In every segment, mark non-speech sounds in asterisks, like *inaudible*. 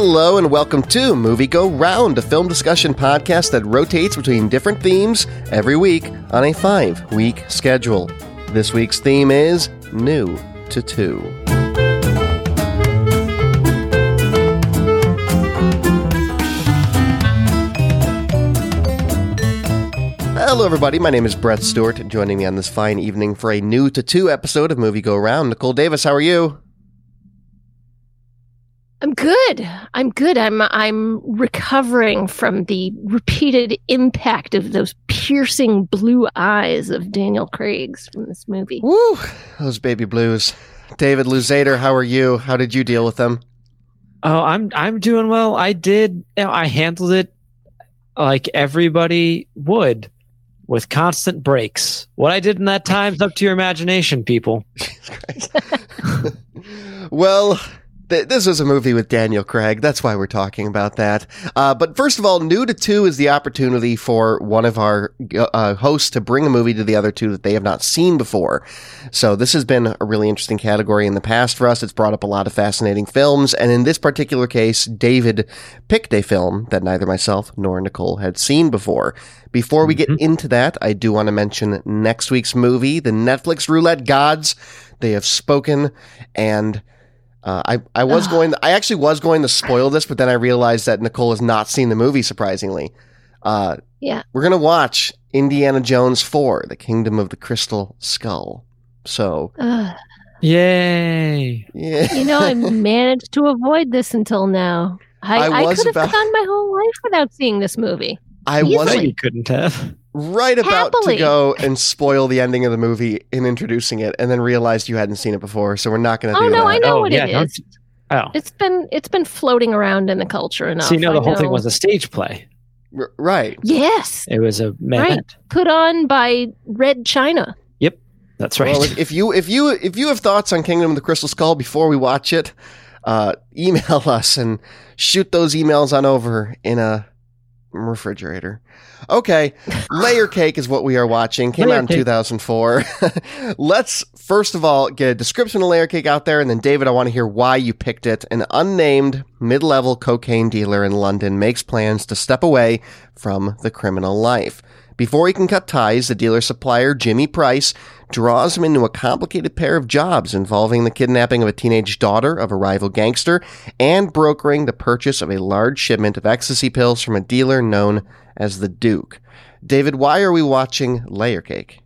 Hello and welcome to Movie Go Round, a film discussion podcast that rotates between different themes every week on a five week schedule. This week's theme is New to Two. Hello, everybody. My name is Brett Stewart. Joining me on this fine evening for a new to two episode of Movie Go Round, Nicole Davis. How are you? I'm good. I'm good. I'm I'm recovering from the repeated impact of those piercing blue eyes of Daniel Craig's from this movie. Woo! Those baby blues. David Luzader, how are you? How did you deal with them? Oh, I'm I'm doing well. I did. You know, I handled it like everybody would, with constant breaks. What I did in that time's up to your imagination, people. *laughs* well, th- this is a movie with Daniel Craig. That's why we're talking about that. Uh, but first of all, new to two is the opportunity for one of our uh, hosts to bring a movie to the other two that they have not seen before. So this has been a really interesting category in the past for us. It's brought up a lot of fascinating films. And in this particular case, David picked a film that neither myself nor Nicole had seen before. Before we get into that, I do want to mention next week's movie, the Netflix Roulette Gods. They have spoken and uh, I, I was going, to, I actually was going to spoil this, but then I realized that Nicole has not seen the movie, surprisingly. Uh, Yeah. we're going to watch Indiana Jones 4, The Kingdom of the Crystal Skull. So, Ugh. Yay! yeah. you know, I *laughs* managed to avoid this until now. I, I I, could have about- gone my whole life without seeing this movie. I Easily. was No, you couldn't have. Right about to go and spoil the ending of the movie in introducing it, and then realized you hadn't seen it before, so we're not going to do that. Oh do no, that. I know Oh, what yeah, it is. Oh. It's been it's been floating around in the culture enough. so you know I the whole thing was a stage play. R- right. yes, It was a Right. event. put on by Red China. Yep, that's right. Well, if, if you if you if you have thoughts on Kingdom of the Crystal Skull before we watch it, uh, *laughs* email us and shoot those emails on over in a refrigerator. Okay, *laughs* Layer Cake is what we are watching. Came Layer out in Cake. 2004. *laughs* Let's first of all get a description of Layer Cake out there, and then David, I want to hear why you picked it. An unnamed mid-level cocaine dealer in London makes plans to step away from the criminal life. Before he can cut ties, the dealer supplier, Jimmy Price, draws him into a complicated pair of jobs involving the kidnapping of a teenage daughter of a rival gangster and brokering the purchase of a large shipment of ecstasy pills from a dealer known as the Duke. David, why are we watching Layer Cake?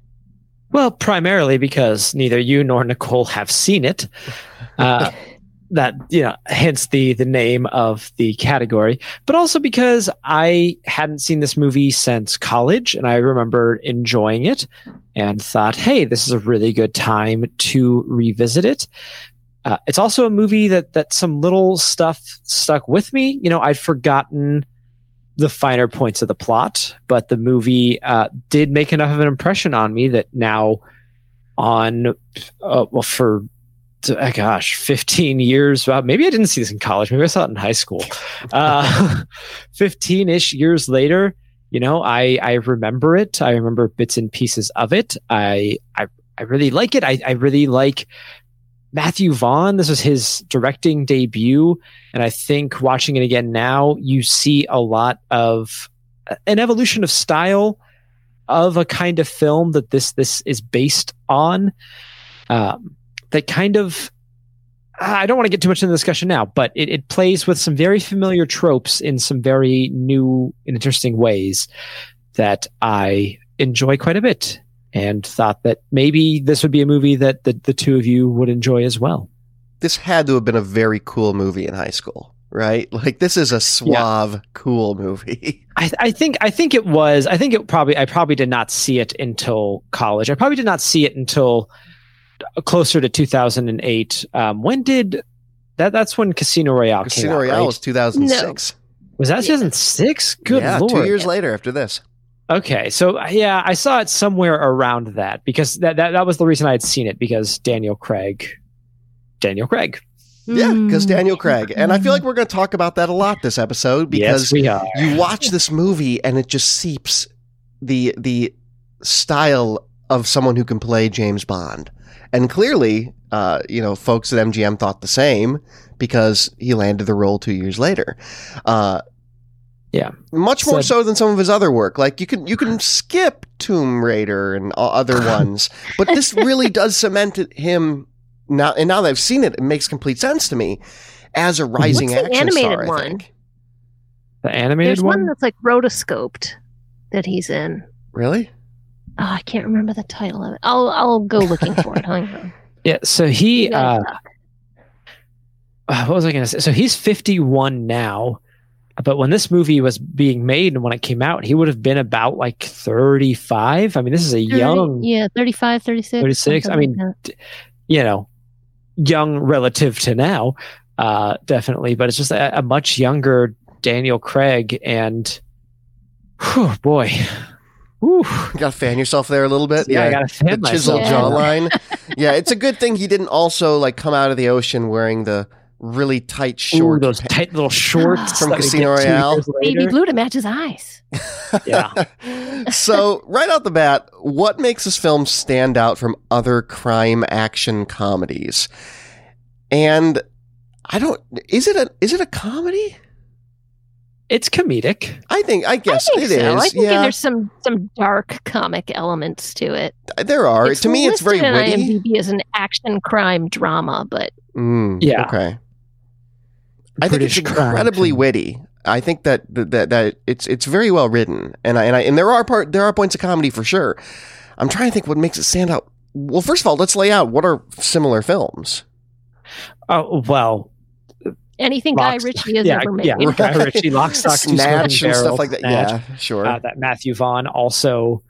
Well, primarily because neither you nor Nicole have seen it. Uh, *laughs* that you know, hence the the name of the category, but also because I hadn't seen this movie since college, and I remember enjoying it, and thought, "Hey, this is a really good time to revisit it." Uh, it's also a movie that that some little stuff stuck with me. You know, I'd forgotten the finer points of the plot, but the movie uh, did make enough of an impression on me that now, on uh, well, for uh, gosh, fifteen years. Well, maybe I didn't see this in college. Maybe I saw it in high school. Uh, *laughs* Fifteen-ish years later, you know, I I remember it. I remember bits and pieces of it. I I I really like it. I I really like. Matthew Vaughn, this was his directing debut. And I think watching it again now, you see a lot of uh, an evolution of style of a kind of film that this this is based on. Um, that kind of I don't want to get too much into the discussion now, but it, it plays with some very familiar tropes in some very new and interesting ways that I enjoy quite a bit and thought that maybe this would be a movie that the, the two of you would enjoy as well. This had to have been a very cool movie in high school, right? Like this is a suave, cool movie. *laughs* I, I think I think it was. I think it probably. I probably did not see it until college. I probably did not see it until closer to 2008. Um, when did that? That's when Casino Royale Casino came out. Casino Royale right? was 2006. Was that 2006? Good yeah, lord. two years later after this. Okay, so yeah, I saw it somewhere around that because that, that that was the reason I had seen it because Daniel Craig, Daniel Craig. Yeah, because Mm. Daniel Craig. And I feel like we're going to talk about that a lot this episode because yes, we are. you watch this movie and it just seeps the the style of someone who can play James Bond. And clearly, uh, you know, folks at MGM thought the same because he landed the role two years later. Uh, Yeah. much more So- so than some of his other work. Like you can you can skip Tomb Raider and other *laughs* ones, but this really does cement him now. And now that I've seen it, it makes complete sense to me as a rising What's the action animated star. I one? think. The animated There's one one. that's like rotoscoped that he's in. Really? Oh, I can't remember the title of it. I'll I'll go looking for it. Hang on. *laughs* Yeah. So he. Uh, uh, what was I going to say? So he's 51 now, but when this movie was being made and when it came out, he would have been about like 35. I mean, this is a 30 young, yeah, 35, 36. 36, I mean, like you know, young relative to now, uh, definitely, but it's just a, a much younger Daniel Craig. And whew, boy, whew, You got to fan yourself there a little bit. yeah, I got to the fan chiseled myself. Jawline. *laughs* yeah, it's a good thing he didn't also like come out of the ocean wearing the really tight Ooh, short those tight little shorts *gasps* From Casino Royale. baby blue to match his eyes. *laughs* Yeah. so right out the bat, what makes this film stand out from other crime action comedies? And I don't is it a is it a comedy? It's comedic. I think I guess I think it is. so. I think yeah, there's some some dark comic elements to it. there are. to me, it's very listed in witty. IMDb as an action crime drama, but Mm, Yeah. Okay. I think it's British crime incredibly witty. I think that, that that it's it's very well written, and I and I and there are part there are points of comedy for sure. I'm trying to think what makes it stand out. Well, first of all, let's lay out what are similar films. Oh well, anything Rock- Guy Ritchie has yeah, ever made. yeah. Guy *laughs* Ritchie, Lock, Stock, Two Snatch and stuff like that. Snatch, Yeah, sure. uh, that Matthew Vaughn also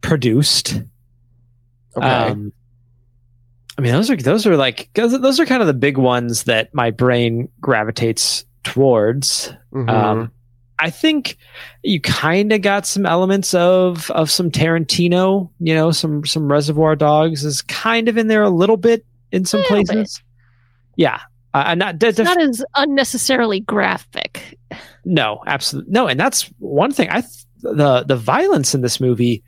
produced. okay. Um, I mean, those are those are like those are kind of the big ones that my brain gravitates towards. Mhm. Um, I think you kind of got some elements of of some Tarantino. You know, some some Reservoir Dogs is kind of in there a little bit in some A little bit. places. Yeah, uh, and not, It's not as unnecessarily graphic. No, absolutely no, and that's one thing. I th- the the violence in this movie.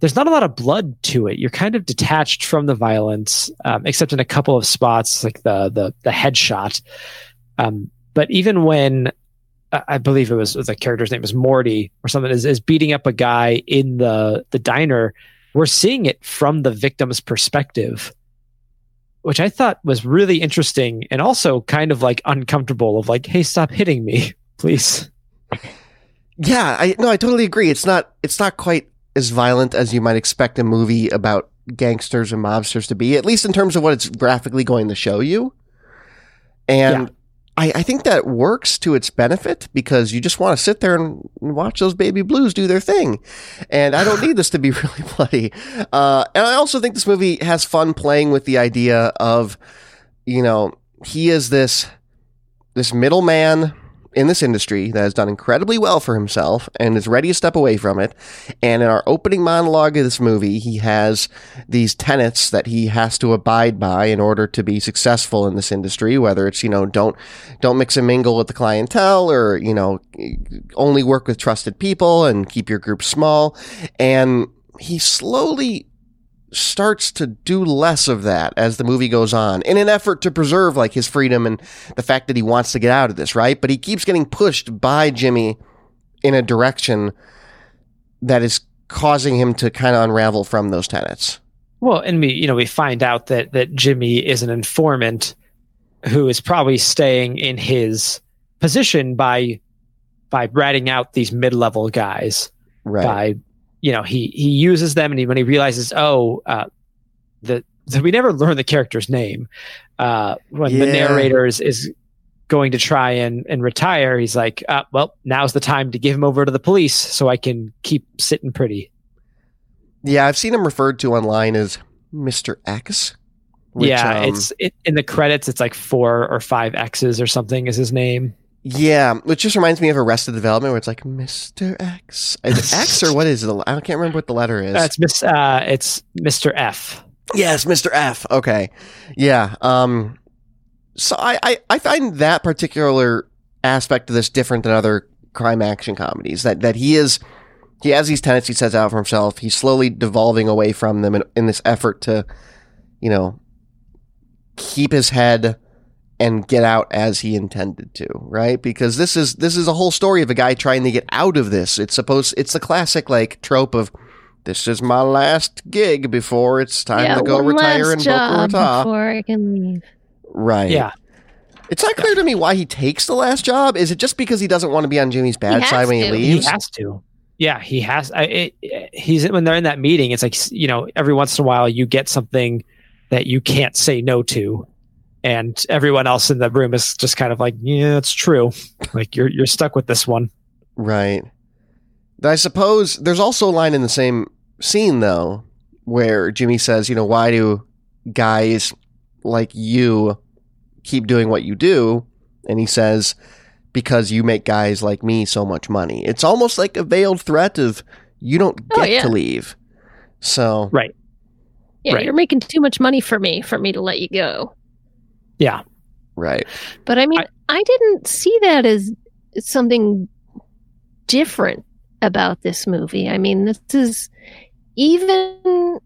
There's not a lot of blood to it. You're kind of detached from the violence, um, except in a couple of spots, like the the the headshot. Um, but even when I I believe it was the character's name was Morty or something is, is beating up a guy in the the diner, we're seeing it from the victim's perspective, which I thought was really interesting and also kind of like uncomfortable. Of like, hey, stop hitting me, *laughs* please. Yeah, I no, I totally agree. It's not it's not quite as violent as you might expect a movie about gangsters and mobsters to be, at least in terms of what it's graphically going to show you. And I, I think that works to its benefit because you just want to sit there and watch those baby blues do their thing. And I don't need this to be *laughs* really bloody. Uh, and I also think this movie has fun playing with the idea of, you know, he is this this middleman in this industry that has done incredibly well for himself and is ready to step away from it. And in our opening monologue of this movie, he has these tenets that he has to abide by in order to be successful in this industry, whether it's, you know, don't don't mix and mingle with the clientele or, you know, only work with trusted people and keep your group small. And he slowly starts to do less of that as the movie goes on in an effort to preserve like his freedom and the fact that he wants to get out of this, right? But he keeps getting pushed by Jimmy in a direction that is causing him to kind of unravel from those tenets. Well, and we, you know, we find out that that Jimmy is an informant who is probably staying in his position by by ratting out these mid-level guys. Right. By, you know, he he uses them, and he, when he realizes, oh, uh, the, the we never learn the character's name. Uh, when the narrator is, is going to try and and retire, he's like, uh, well, now's the time to give him over to the police so I can keep sitting pretty. Yeah, I've seen him referred to online as Mr. X. which, yeah, um, it's it, in the credits. It's like four or five X's or something is his name. Yeah, which just reminds me of Arrested Development, where it's like Mr. X. Is it X or what is it? I can't remember what the letter is. Uh, it's Miss. Uh, it's Mr. F. Yes, Mr. F. Okay. Yeah. Um so I, I, I find that particular aspect of this different than other crime action comedies. That that he is he has these tenets he sets out for himself. He's slowly devolving away from them in, in this effort to, you know, keep his head and get out as he intended to, right? Because this is this is a whole story of a guy trying to get out of this. It's supposed it's the classic like trope of this is my last gig before it's time yeah, to go one retire last in Boca job Raton. before I can leave. Right. Yeah. It's not clear to me why he takes the last job. Is it just because he doesn't want to be on Jimmy's bad side when he to. He leaves? has to. Yeah, he has. I, it, it- he's when they're in that meeting. It's like you know, every once in a while you get something that you can't say no to, and everyone else in the room is just kind of like, yeah, it's true. Like you're you're stuck with this one. Right. I suppose there's also a line in the same scene though where Jimmy says, you know, why do guys like you keep doing what you do? And he says, because you make guys like me so much money. It's almost like a veiled threat of you don't Oh, get yeah. to leave. So, Right. Yeah, Right. you're making too much money for me for me to let you go. Yeah. right. But I mean, I- I, didn't see that as something different about this movie. I mean, this is even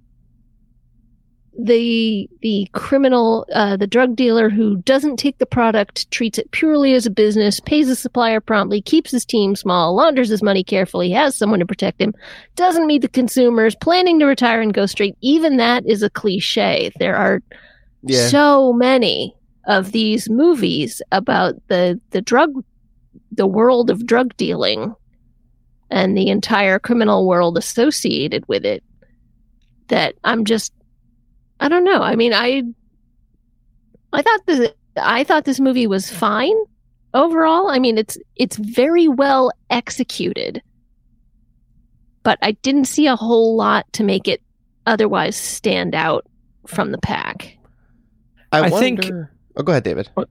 the the criminal, uh, the drug dealer who doesn't take the product, treats it purely as a business, pays the supplier promptly, keeps his team small, launders his money carefully, has someone to protect him, doesn't meet the consumers, planning to retire and go straight. Even that is a cliche. There are Yeah. so many of these movies about the the drug the world of drug dealing and the entire criminal world associated with it that I'm just I don't know. I mean, I I thought the I thought this movie was fine overall. I mean, it's it's very well executed. But I didn't see a whole lot to make it otherwise stand out from the pack. I, I think- wonder- Oh, go ahead, David. Uh,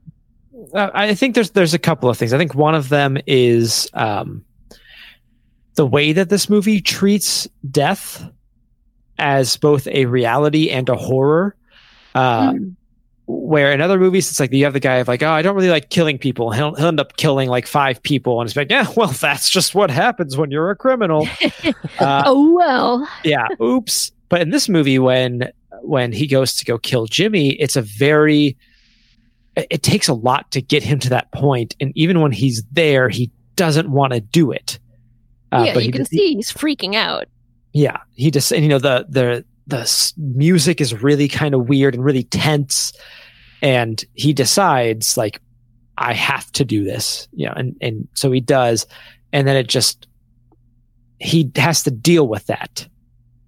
I think there's there's a couple of things. I think one of them is um, the way that this movie treats death as both a reality and a horror. Uh, Mm. Where in other movies, it's like you have the guy of like, oh, I don't really like killing people. He'll, he'll end up killing like five people, and it's like, yeah, well, that's just what happens when you're a criminal. *laughs* Uh, oh well. yeah oops but in this movie when when he goes to go kill jimmy it's a very it takes a lot to get him to that point. And even when he's there he doesn't want to do it. Uh, yeah, but you he can just- see he's freaking out. yeah he just and you know the the the music is really kind of weird and really tense. And he decides like i have to do this you know and and so he does. And then it just he has to deal with that.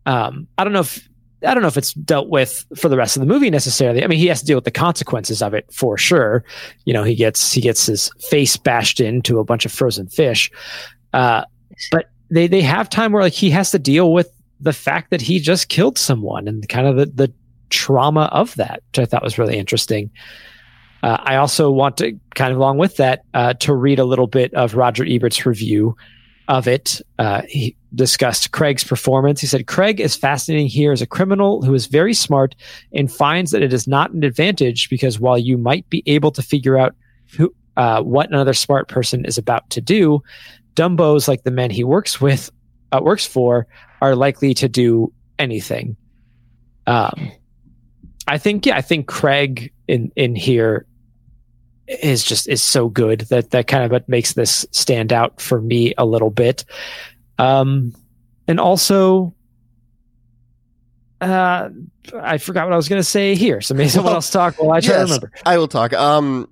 Um i don't know if I don't know if it's dealt with for the rest of the movie necessarily. I mean, he has to deal with the consequences of it for sure. You know, he gets he gets his face bashed into a bunch of frozen fish. Uh, but they they have time where like he has to deal with the fact that he just killed someone and kind of the, the trauma of that, which I thought was really interesting. Uh, I also want to kind of along with that uh, to read a little bit of Roger Ebert's review of it. Uh, he discussed Craig's performance. He said Craig is fascinating here as a criminal who is very smart and finds that it is not an advantage because while you might be able to figure out who uh, what another smart person is about to do, Dumbos like the men he works with uh, works for are likely to do anything. Um, I think yeah, I think Craig in in here is just is so good that that kind of what makes this stand out for me a little bit. Um, and also, uh, I forgot what I was going to say here, so maybe someone Well, else talk while I try yes. to remember. I will talk. Um,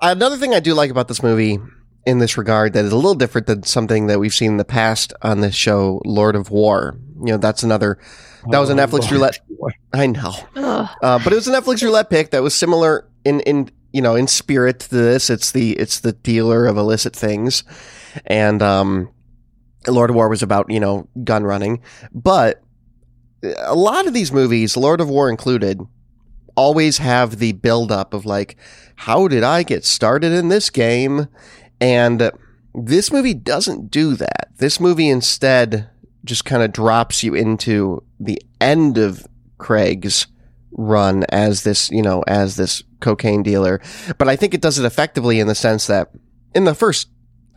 another thing I do like about this movie in this regard that is a little different than something that we've seen in the past on this show, Lord of War. You know, that's another. That was a Oh, Netflix Lord. roulette. I know, uh, but it was a Netflix roulette pick that was similar in in you know in spirit to this. It's the it's the dealer of illicit things, and um, Lord of War was about you know gun running, but a lot of these movies, Lord of War included, always have the build up of like, how did I get started in this game? And this movie doesn't do that. This movie instead just kind of drops you into the end of Craig's run as this, you know, as this cocaine dealer. But I think it does it effectively in the sense that in the first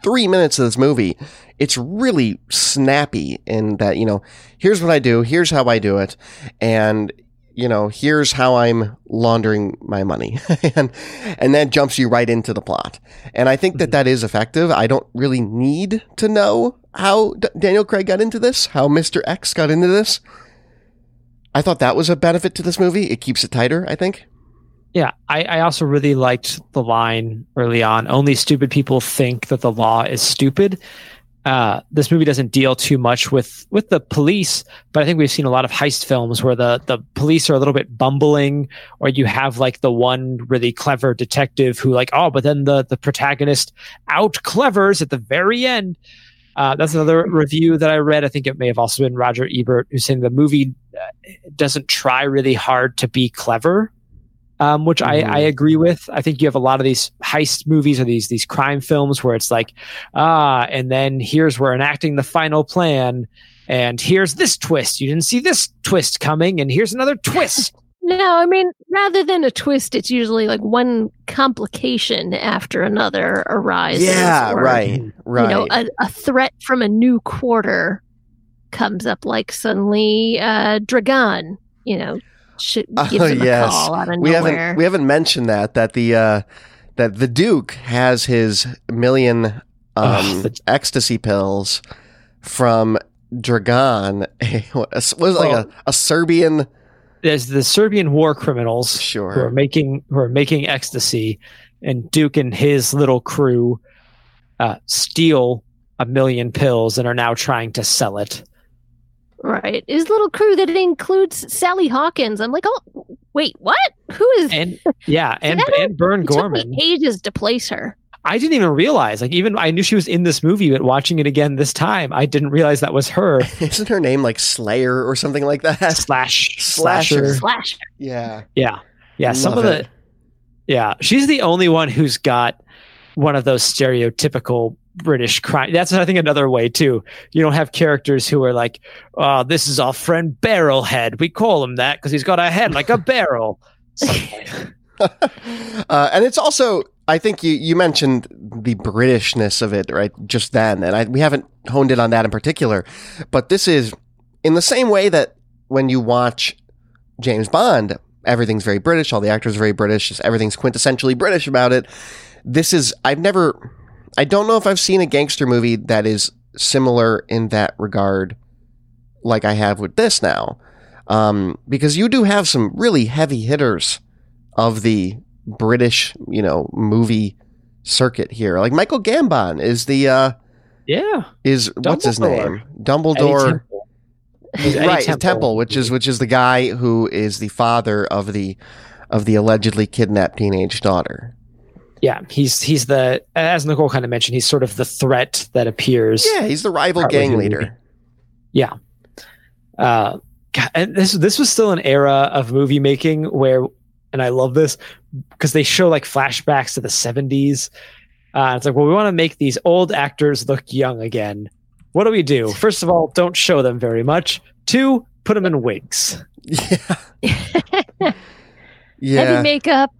three minutes of this movie, it's really snappy in that, you know, here's what I do, here's how I do it. And you know, here's how I'm laundering my money. *laughs* and and that jumps you right into the plot. And I think that Mhm. that is effective. I don't really need to know how D- Daniel Craig got into this, how Mr. X got into this. I thought that was a benefit to this movie. It keeps it tighter, I think. Yeah, I, I also really liked the line early on. Only stupid people think that the law is stupid. Uh, this movie doesn't deal too much with with the police, but I think we've seen a lot of heist films where the the police are a little bit bumbling, or you have like the one really clever detective who like, oh, but then the the protagonist out clevers at the very end. Uh, that's another review that I read. I think it may have also been Roger Ebert who's saying the movie uh, doesn't try really hard to be clever um, which Mhm. I, I agree with. I think you have a lot of these heist movies or these these crime films where it's like, ah, and then here's we're enacting the final plan, and here's this twist. You didn't see this twist coming, and here's another twist. No, I mean, rather than a twist, it's usually like one complication after another arises. yeah, or, right, right. You know, a, a threat from a new quarter comes up, like suddenly uh, Dragan, you know, sh- *laughs* Oh, gives him yes. a call out of we nowhere. haven't we haven't mentioned that that the uh, that the Duke has his million um, Ugh, the- ecstasy pills from Dragan. A, *laughs* what, a- was it like a, a Serbian? There's the Serbian war criminals who are Sure. making who are making ecstasy, and Duke and his little crew uh, steal a million pills and are now trying to sell it. Right. His little crew that includes Sally Hawkins. I'm like, oh, wait, what? Who is. And yeah, *laughs* and and Burn it took Gorman. me ages to place her. I didn't even realize. Like, even I knew she was in this movie, but watching it again this time, I didn't realize that was her. *laughs* Isn't her name like Slayer or something like that? Slash Slasher. slasher. Slash. Yeah. Yeah, yeah. some of it. the yeah, she's the only one who's got one of those stereotypical British crime. That's I think another way too. You don't have characters who are like, "Oh, this is our friend Barrelhead. We call him that because he's got a head like a barrel." *laughs* uh, and it's also, I think you, you mentioned the Britishness of it, right? Just then, and I, we haven't honed in on that in particular, but this is in the same way that when you watch James Bond, everything's very British, all the actors are very British, just everything's quintessentially British about it. This is, I've never, I don't know if I've seen a gangster movie that is similar in that regard, like I have with this now, um, because you do have some really heavy hitters of the British, you know, movie circuit here. Like Michael Gambon is the uh yeah, is what's his name? Dumbledore. Eddie Temple. Right, Temple. Temple. which is which is the guy who is the father of the of the allegedly kidnapped teenage daughter. Yeah, he's he's the as Nicole kind of mentioned, he's sort of the threat that appears. Yeah, he's the rival gang leader. Yeah. Uh, God, and this this was still an era of movie making where, and I love this because they show like flashbacks to the seventies. Uh, it's like, well, we want to make these old actors look young again. What do we do? First of all, don't show them very much. Two, put them in wigs. Yeah. *laughs* yeah. Heavy makeup,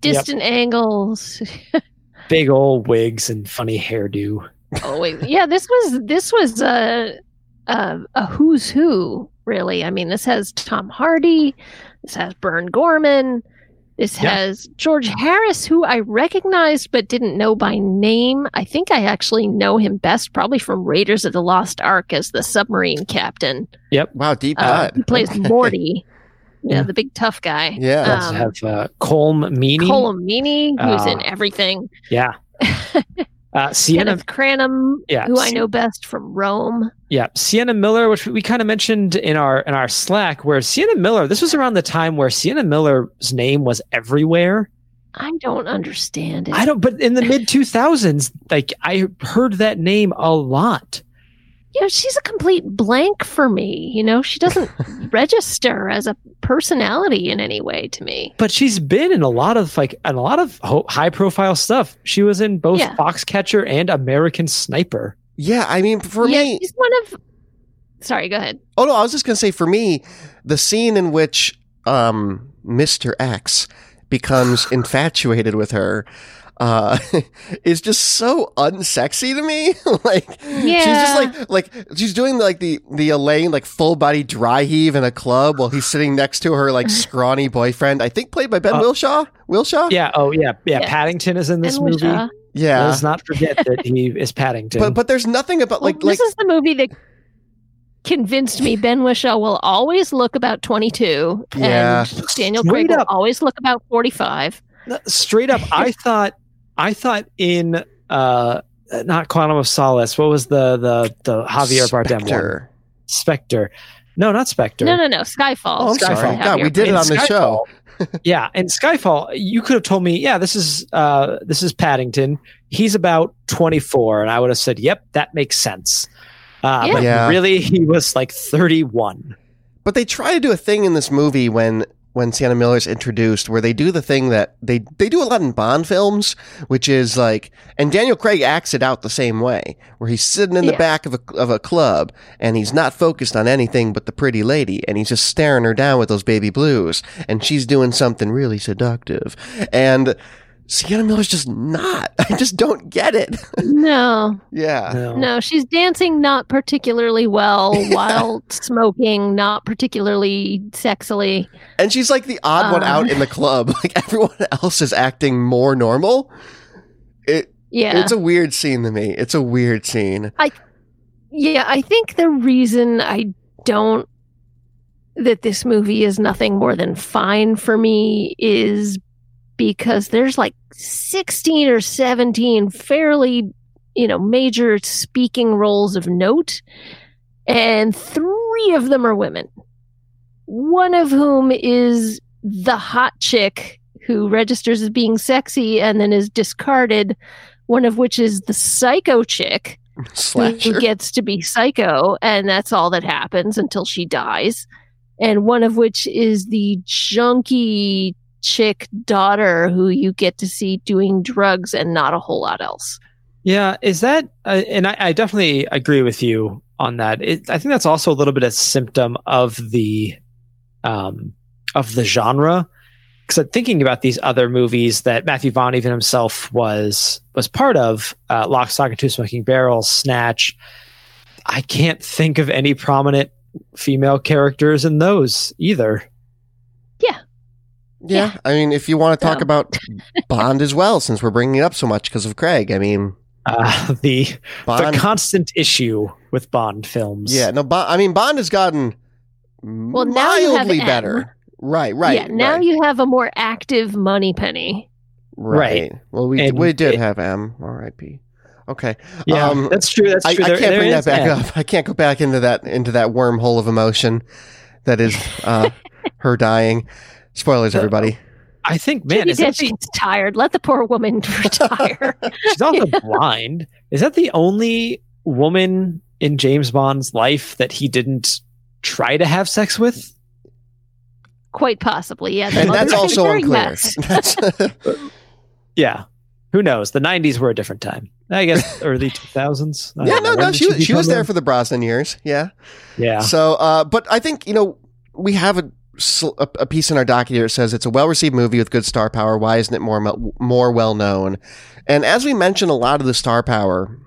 distant angles. *laughs* Big old wigs and funny hairdo. Oh wait, yeah. This was this was a a, a who's who really. I mean, this has Tom Hardy. This has Burn Gorman. This Yeah. has George Harris, who I recognized but didn't know by name. I think I actually know him best probably from Raiders of the Lost Ark as the submarine captain. Yep. Wow, deep Uh, cut. he plays Okay. Morty, *laughs* yeah, Yeah. the big tough guy. Yeah. Let's Um, have uh, Colm Meaney. Colm Meaney, who's in Uh, everything. Yeah. *laughs* Uh, Sienna Kenneth Cranham, Yeah, who I know best from Rome. Yeah, Sienna Miller, which we kind of mentioned in our in our Slack, where Sienna Miller. This was around the time where Sienna Miller's name was everywhere. I don't understand it. I don't, but in the mid two thousands, like I heard that name a lot. Yeah, she's a complete blank for me. You know, she doesn't *laughs* register as a personality in any way to me. But she's been in a lot of like in a lot of high profile stuff. She was in both Yeah. Foxcatcher and American Sniper. Yeah, I mean for yeah, me she's one of. Sorry, go ahead. Oh no, I was just gonna say for me, the scene in which um Mr. X becomes *sighs* infatuated with her, uh, *laughs* is just so unsexy to me. *laughs* like yeah. she's just like like she's doing like the the Elaine like full body dry heave in a club while he's sitting next to her like *laughs* scrawny boyfriend. I think played by Ben Uh, Whishaw. Whishaw. Yeah. Oh, yeah. Yeah. Yeah. Paddington is in this And movie. Whishaw. Yeah. Let's not forget that he *laughs* is Paddington. But but there's nothing about Well, like like this is the movie that convinced me Ben Whishaw will always look about 22 Yeah. and Daniel Straight Craig will always look about 45. Straight up, I *laughs* thought, I thought in uh, not Quantum of Solace. What was the the the Javier Bardem one? Spectre. Spectre. No, not Spectre. No, no, no. Skyfall. Oh, I'm sorry. Skyfall. God, we did it on the show. Yeah, in Skyfall, you could have told me, yeah, this is uh, this is Paddington. He's about twenty four, and I would have said, yep, that makes sense. Uh, Yeah. But Yeah. really, he was like thirty one. But they try to do a thing in this movie when when Sienna Miller's introduced where they do the thing that they they do a lot in Bond films, which is like and Daniel Craig acts it out the same way, where he's sitting in the Yeah. back of a of a club and he's not focused on anything but the pretty lady and he's just staring her down with those baby blues and she's doing something really seductive. And Sienna Miller's just not. *laughs* I just don't get it. No, *laughs* yeah. No. no. She's dancing not particularly well *laughs* while smoking, not particularly sexily. And she's like the odd one Uh. out in the club. Like everyone else is acting more normal. It Yeah. it's a weird scene to me. It's a weird scene. I Yeah, I think the reason I don't that this movie is nothing more than fine for me is because there's like 16 or 17 fairly, you know, major speaking roles of note and 3 of them are women. One of whom is the hot chick who registers as being sexy and then is discarded, one of which is the psycho chick Slasher. who gets to be psycho, and that's all that happens until she dies. And one of which is the junkie chick daughter who you get to see doing drugs and not a whole lot else. Yeah, is that? Uh, and I, I definitely agree with you on that. It, I think that's also a little bit a symptom of the, um, of the genre. Because thinking about these other movies that Matthew Vaughn even himself was was part of, uh, Lock, Stock, and Two Smoking Barrels, Snatch. I can't think of any prominent female characters in those either. Yeah. I mean, if you want to talk So. about Bond as well, since we're bringing it up so much because of Craig, I mean, Uh, *laughs* the Bond. the constant issue with Bond films. yeah, no, Bond. I mean, Bond has gotten Well, now you have mildly M. better. Right, right. yeah, now right, you have a more active Moneypenny. right. Well, we And we did it- have M. R.I.P. Okay. yeah, Um, that's true. That's I, true. I There- can't there bring that back M. up. I can't go back into that into that wormhole of emotion that is uh, *laughs* her dying. Spoilers, Uh, everybody. I think, man, Judi is that the, gets tired. Let the poor woman *laughs* retire. *laughs* she's also *laughs* blind. Is that the only woman in James Bond's life that he didn't try to have sex with? Quite possibly, yeah. and that's also unclear. mess. That's, Yeah, who knows? The '90s were a different time. I guess early 2000s. I yeah, no, no. did She was she was there for the Brosnan years. Yeah. Yeah, So, uh, but I think you know we have a sl- a, a piece in our docket here that says it's a well received movie with good star power. Why isn't it more more well known? And as we mentioned, a lot of the star power.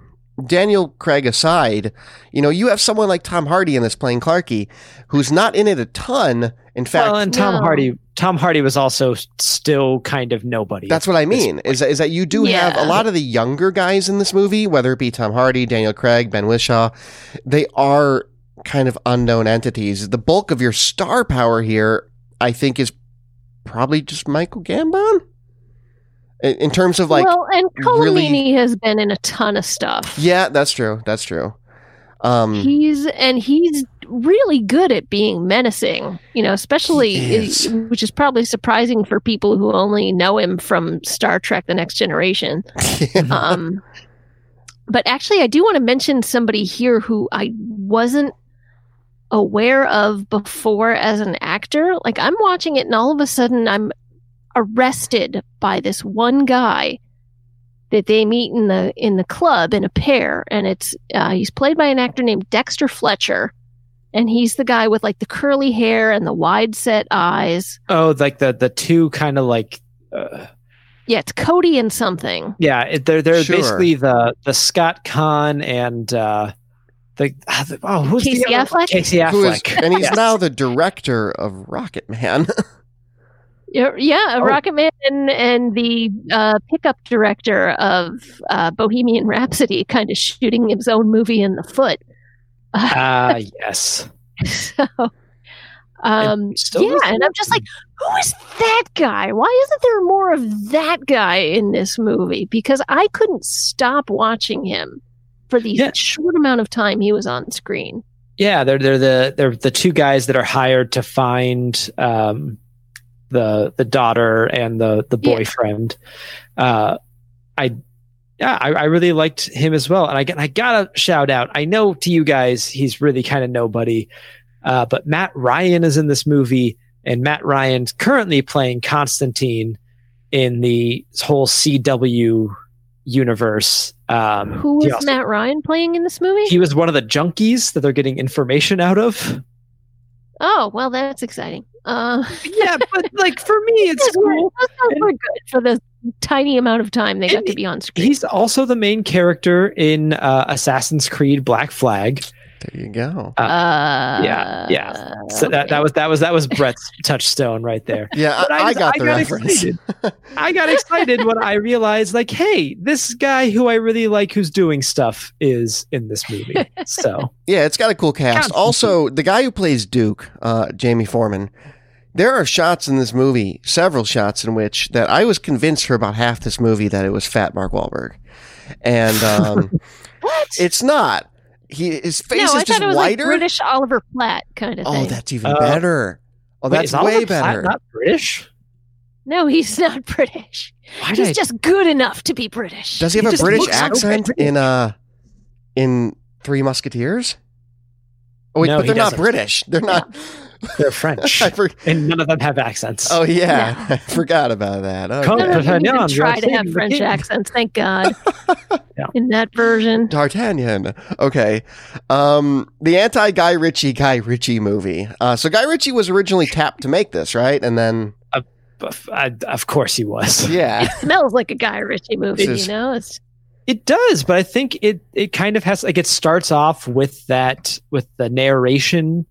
Daniel Craig aside, you know, you have someone like Tom Hardy in this playing Clarky, who's not in it a ton. In fact, well, and Tom No. Hardy. Tom Hardy was also still kind of nobody. That's what I mean. Is that, is that you do have a lot of the younger guys in this movie, whether it be Tom Hardy, Daniel Craig, Ben Whishaw, they are kind of unknown entities. The bulk of your star power here, I think, is probably just Michael Gambon. In, in terms of like, well, and really- Colm Meaney has been in a ton of stuff. yeah, that's true. That's true. Um, He's and he's really good at being menacing, you know, especially is. which is probably surprising for people who only know him from Star Trek The Next Generation. *laughs* Um but actually I do want to mention somebody here who I wasn't aware of before as an actor. Like I'm watching it and all of a sudden I'm arrested by this one guy that they meet in the in the club in a pair and it's uh, he's played by an actor named Dexter Fletcher and he's the guy with like the curly hair and the wide set eyes oh, like the the two kind of like uh, Yeah, it's Cody and something. Yeah, they're they're Sure. basically the the Scott Caan and uh, the, ah, the oh who's Casey the Affleck? Casey Who is, Affleck, and he's Yes. now the director of Rocket Man. *laughs* Yeah, yeah Oh. Rocket Man and, and the uh, pickup director of uh, Bohemian Rhapsody kind of shooting his own movie in the foot. Ah, *laughs* yes. so, um, still yeah, and I'm just like, who is that guy? Why isn't there more of that guy in this movie? Because I couldn't stop watching him for the Yeah. short amount of time he was on screen. Yeah, they're they're the they're the two guys that are hired to find um, the the daughter and the the Yeah. boyfriend. Uh, I yeah, I, I really liked him as well, and I I gotta shout out. I know to you guys, he's really kind of nobody, uh, but Matt Ryan is in this movie, and Matt Ryan's currently playing Constantine in the whole CW universe. Um, Who is also- Matt Ryan playing in this movie? He was one of the junkies that they're getting information out of. oh, well, that's exciting. Uh, yeah, but *laughs* like for me, it's cool. good for the tiny amount of time they got to be on screen. He's also the main character in uh, Assassin's Creed Black Flag. There you go. Uh, yeah, yeah. So that, okay. that was that was that was Brett's *laughs* touchstone right there. Yeah, But I, I just- got the reference. excited. I got excited when I realized, like, hey, this guy who I really like, who's doing stuff, is in this movie. So *laughs* Yeah, it's got a cool cast. Constantine. Also, the guy who plays Duke, uh, Jamie Foreman, there are shots in this movie, several shots in which that I was convinced for about half this movie that it was fat Mark Wahlberg, and um, *laughs* what? it's not. He his face no, is I just thought it was whiter. like British Oliver Platt kind of Thing. oh, thing. that's even Uh, better. Oh, Wait, that's is Oliver way Platt better. Not British. No, he's not *laughs* British. Why He's I- just good enough to be British. Does he have He a British looks so accent British. in uh in Three Musketeers? Oh wait, No, but they're not doesn't. British. They're not. They're French, *laughs* I for- and none of them have accents. oh yeah, *laughs* I forgot about that. Come Okay. of them even D'Artagnan, try to have French king. accents. Thank God. *laughs* Yeah. In that version, D'Artagnan. Okay. Um, the anti Guy Ritchie Guy Ritchie movie. Uh, so Guy Ritchie was originally tapped to make this, right? And then, Of- I- of course he was. yeah, it smells like a Guy Ritchie movie. This is- you know, it's It does, but I think it it kind of has like it starts off with that with the narration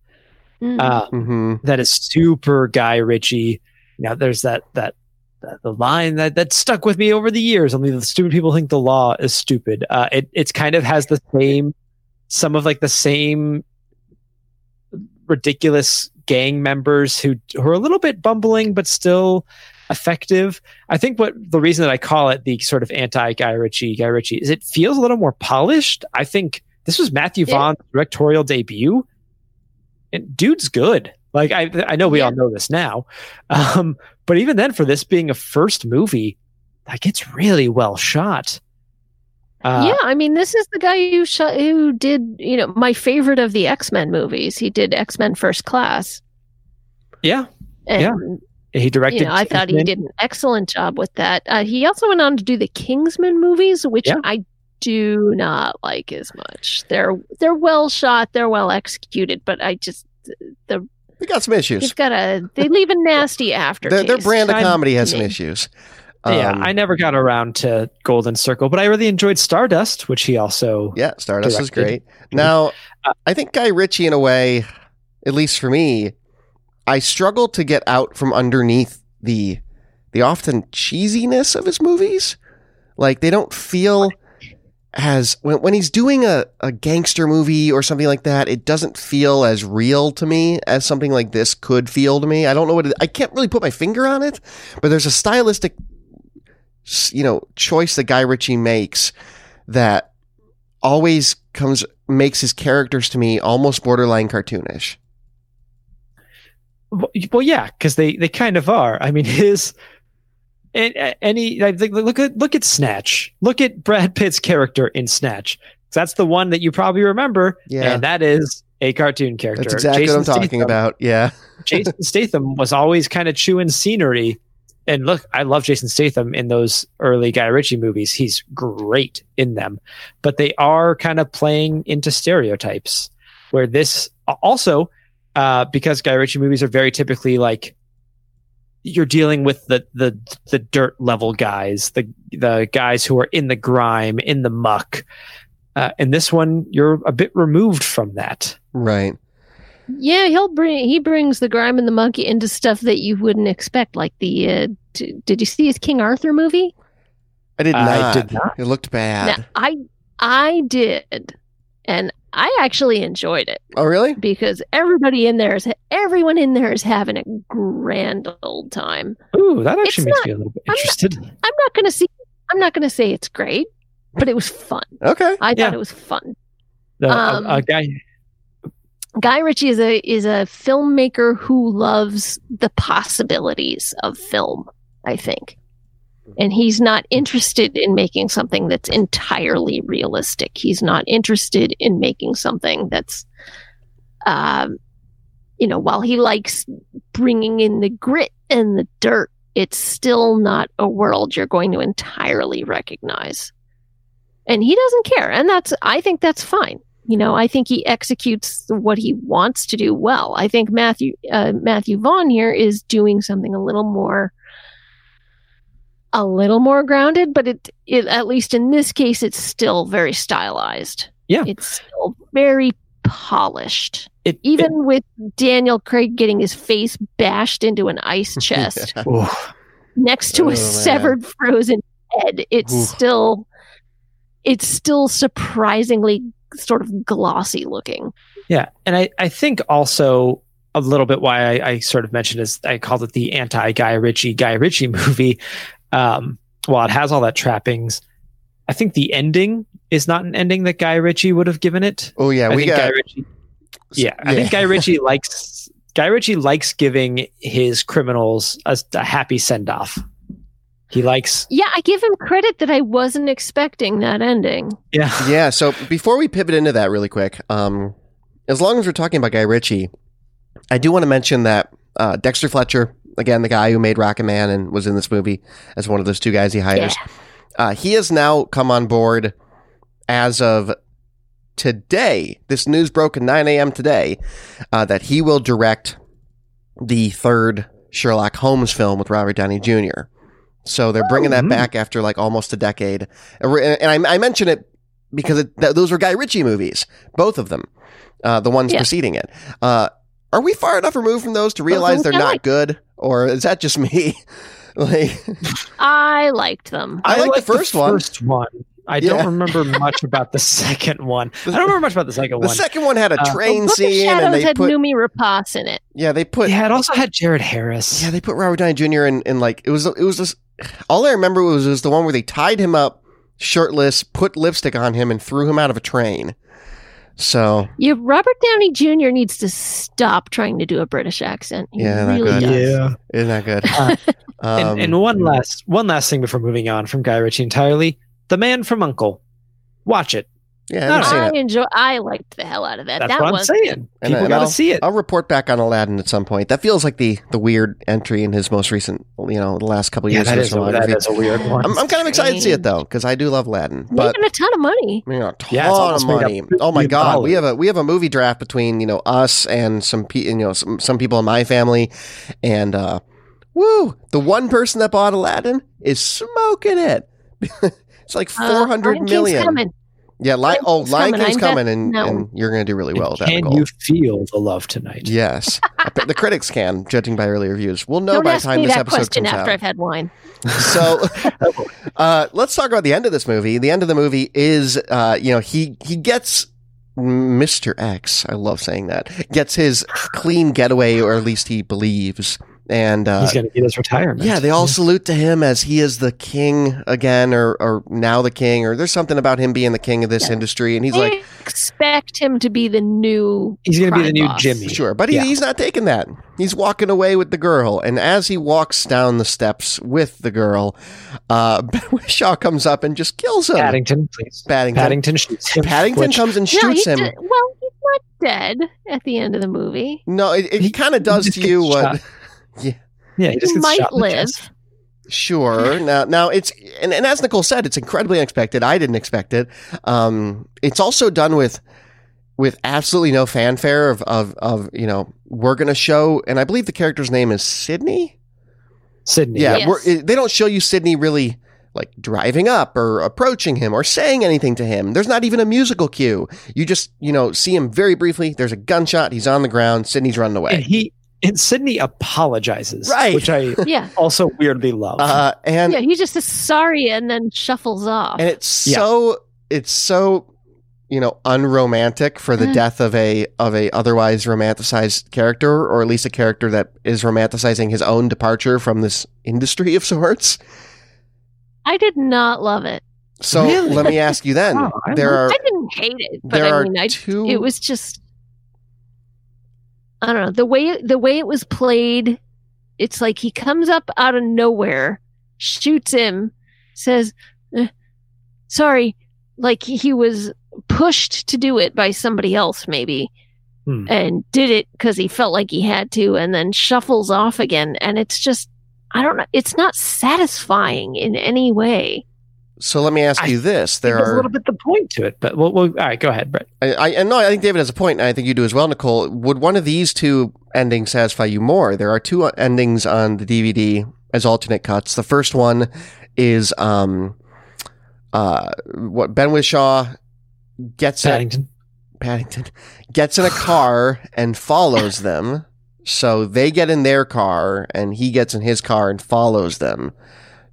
mm, uh, hmm that is super Guy Ritchie. You know, there's that that, that the line that that stuck with me over the years. Only the stupid people think the law is stupid. Uh, it it's kind of has the same some of like the same ridiculous gang members who who are a little bit bumbling but still effective. I think what the reason that I call it the sort of anti Guy Ritchie Guy Ritchie is it feels a little more polished. I think this was Matthew Yeah. Vaughn's directorial debut, and dude's good. Like I I know we Yeah. all know this now, um, but even then, for this being a first movie, like it's really well shot. Uh, yeah, I mean, this is the guy who shot, who did you know my favorite of the X Men movies. He did X Men First Class. yeah, And, Yeah. He directed. You know, I thought he did an excellent job with that. Uh, he also went on to do the Kingsman movies, which Yeah. I do not like as much. They're they're well shot, they're well executed, but I just the they got some issues. they've got a they leave a *laughs* nasty aftertaste. Their, their brand of comedy has some me. issues. yeah, Um, I never got around to Golden Circle, but I really enjoyed Stardust, which he also. Yeah, Stardust is great. Now, Uh, I think Guy Ritchie, in a way, at least for me, I struggle to get out from underneath the the often cheesiness of his movies. Like they don't feel as when when he's doing a, a gangster movie or something like that, it doesn't feel as real to me as something like this could feel to me. I don't know what it, I can't really put my finger on it, but there's a stylistic you know choice that Guy Ritchie makes that always comes makes his characters to me almost borderline cartoonish. Well, yeah, because they they kind of are. I mean, *laughs* his and any like, like, look at look at Snatch. Look at Brad Pitt's character in Snatch. That's the one that you probably remember, Yeah. and that is a cartoon character. That's exactly Jason what I'm talking Statham- about. Yeah. *laughs* Jason Statham was always kind of chewing scenery. And look, I love Jason Statham in those early Guy Ritchie movies. He's great in them, but they are kind of playing into stereotypes. Where this also, uh, because Guy Ritchie movies are very typically like you're dealing with the the the dirt level guys, the the guys who are in the grime, in the muck. Uh, in this one, you're a bit removed from that. Right. Yeah, he'll bring he brings the grime and the monkey into stuff that you wouldn't expect, like the. Uh, d- did you see his King Arthur movie? I did I not. did not. It looked bad. Now, I I did, and I actually enjoyed it oh, really? because everybody in there is everyone in there is having a grand old time. Ooh, that actually It's makes not- me a little bit I'm not- interested. I'm not gonna see. I'm not gonna say it's great, but it was fun. Okay. I Yeah. thought it was fun. The, a- Um, a, guy, Guy Ritchie is a is a filmmaker who loves the possibilities of film. I think, and he's not interested in making something that's entirely realistic. He's not interested in making something that's, um, you know, while he likes bringing in the grit and the dirt, it's still not a world you're going to entirely recognize. And he doesn't care, and that's I think that's fine. You know, I think he executes what he wants to do well. I think Matthew uh, Matthew Vaughn here is doing something a little more, a little more grounded, but it, it at least in this case, it's still very stylized. Yeah. it's still very polished. it, Even with Daniel Craig getting his face bashed into an ice *laughs* chest it- ooh, next to Oh, a man. severed frozen head, it's Oof. still it's still surprisingly sort of glossy looking. Yeah, and I, I think also a little bit why I, I sort of mentioned is I called it the anti Guy Ritchie Guy Ritchie movie. Um, while it has all that trappings, I think the ending is not an ending that Guy Ritchie would have given it. Oh yeah, I we think Guy got. Ritchie. Yeah, I think Guy Ritchie *laughs* likes Guy Ritchie likes giving his criminals a, a happy send off. He likes, Yeah, I give him credit that I wasn't expecting that ending. yeah, Yeah. So before we pivot into that really quick, um, as long as we're talking about Guy Ritchie, I do want to mention that uh, Dexter Fletcher, again, the guy who made Rocket Man and was in this movie as one of those two guys he hires, uh, he has now come on board as of today. This news broke at 9 a.m. today uh, that he will direct the third Sherlock Holmes film with Robert Downey Jr. So they're bringing that Oh. back after like almost a decade. And I, I mention it because it, th- those were Guy Ritchie movies, both of them, uh, the ones Yeah. preceding it. Uh, are we far enough removed from those to realize they're not like. good, or is that just *laughs* me? like, I liked them. I like the first one. First one. I Yeah. don't remember much about the *laughs* second one. I don't remember much about the second the one. second one had a Uh, train Book of scene, and Shadows they had put Noomi Rapace in it. yeah, they put yeah, it also had Jared Harris. Yeah, they put Robert Downey Jr. in, in like it was it was this. All I remember was was the one where they tied him up shirtless, put lipstick on him, and threw him out of a train. So You, Robert Downey Jr. needs to stop trying to do a British accent. He Yeah, not really good. does. isn't that good? Uh, *laughs* Um, and, and one last one last thing before moving on from Guy Ritchie entirely, The Man from Uncle. Watch it. Yeah, I haven't seen I it. enjoy. I liked the hell out of that. That's that what was I'm saying. And People I- got to see it. I'll report back on Aladdin at some point. That feels like the the weird entry in his most recent, you know, the last couple of yeah, years. that of is, a, that filmography. a weird one. I'm, I'm kind of excited to see it though because I do love Aladdin, but making a ton of money. you know, a ton Yeah, of almost made up money. Oh my god, we have a we have a movie draft between you know us and some pe- you know some some people in my family, and uh, woo, the one person that bought Aladdin is smoking it. *laughs* it's like Uh, four hundred Lion King's million. Coming. Yeah, li- Lion oh, Lion coming. King's I coming, and, no. and you're going to do really well with that. Can Nicole. you feel the love tonight? Yes, the critics can, judging by early reviews. We'll know Don't by the ask time me this that episode question comes after out. I've had wine. *laughs* So, uh, let's talk about the end of this movie. The end of the movie is, uh, you know, he he gets Mr. X. I love saying that. Gets his clean getaway, or at least he believes. And uh, He's going to get his retirement. yeah, they all salute to him as he is the king again, or or now the king, or there's something about him being the king of this Yeah. industry. And he's They like, expect him to be the new. He's going to be the new boss. Jimmy. Sure, but he, Yeah. he's not taking that. He's walking away with the girl, and as he walks down the steps with the girl, uh, *laughs* Ben Whishaw comes up and just kills him. Paddington, please. Paddington. Paddington shoots him. Paddington which- comes and shoots he's him. de- well, he's not dead at the end of the movie. No, it, it He- kind of does to you what. shot. Yeah, he just He gets might shot live. Sure. Now, now it's and, and as Nicole said, it's incredibly unexpected. I didn't expect it. Um, it's also done with with absolutely no fanfare of of of you know we're gonna show, and I believe the character's name is Sydney. Sydney. Yeah, Yes. we're, it- they don't show you Sydney really like driving up or approaching him or saying anything to him. There's not even a musical cue. You just, you know, see him very briefly. There's a gunshot. He's on the ground. Sydney's running and away. he and Sydney apologizes, Right. Which I *laughs* Yeah. also weirdly love. Uh, and yeah, he just is sorry and then shuffles off. and it's Yeah. so it's so you know unromantic for the Mm. death of a of a otherwise romanticized character or at least a character that is romanticizing his own departure from this industry of sorts. I did not love it. So Really? let me ask you then. *laughs* Oh, I there are I didn't hate it, but there I are mean, I two it was just I don't know the way the way it was played. It's like he comes up out of nowhere, shoots him, says, eh, "Sorry," like he was pushed to do it by somebody else, maybe, Hmm. and did it because he felt like he had to, and then shuffles off again. And it's just, I don't know, it's not satisfying in any way. So let me ask I you this: There There's a little bit the point to it, but we'll, we'll, all right, go ahead, Brett. I, I and no, I think David has a point, and I think you do as well, Nicole. Would one of these two endings satisfy you more? There are two endings on the DVD as alternate cuts. The first one is um, uh, what Ben Whishaw gets Paddington. Paddington gets in a *sighs* car and follows them. So they get in their car and he gets in his car and follows them.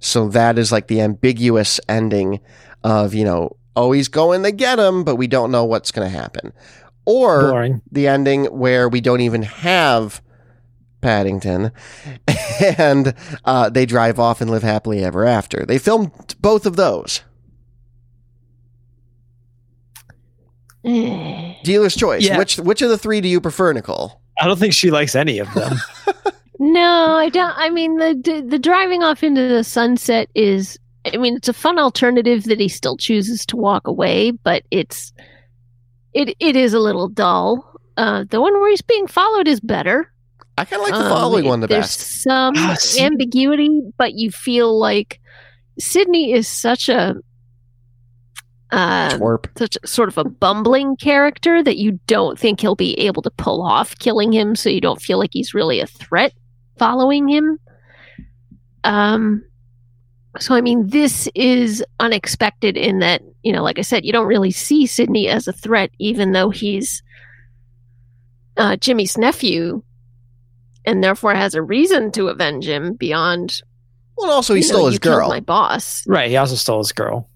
So that is like the ambiguous ending of, you know, oh, he's going to get him, but we don't know what's going to happen. Or Boring. the ending where we don't even have Paddington *laughs* and uh, they drive off and live happily ever after. They filmed both of those. Eh. Dealer's choice. Yeah. Which which of the three do you prefer, Nicole? I don't think she likes any of them. *laughs* No, I don't. I mean, the, the the driving off into the sunset is. I mean, it's a fun alternative that he still chooses to walk away, but it's it it is a little dull. Uh, the one where he's being followed is better. I kind of like the Um, following one the there's best. some Ah, ambiguity, but you feel like Sydney is such a uh, Twerp. such a, sort of a bumbling character that you don't think he'll be able to pull off killing him, so you don't feel like he's really a threat following him. Um, so I mean, this is unexpected in that you know, like I said, you don't really see Sydney as a threat, even though he's uh, Jimmy's nephew, and therefore has a reason to avenge him beyond. Well, also he you know, stole his you girl. my boss. right. He also stole his girl.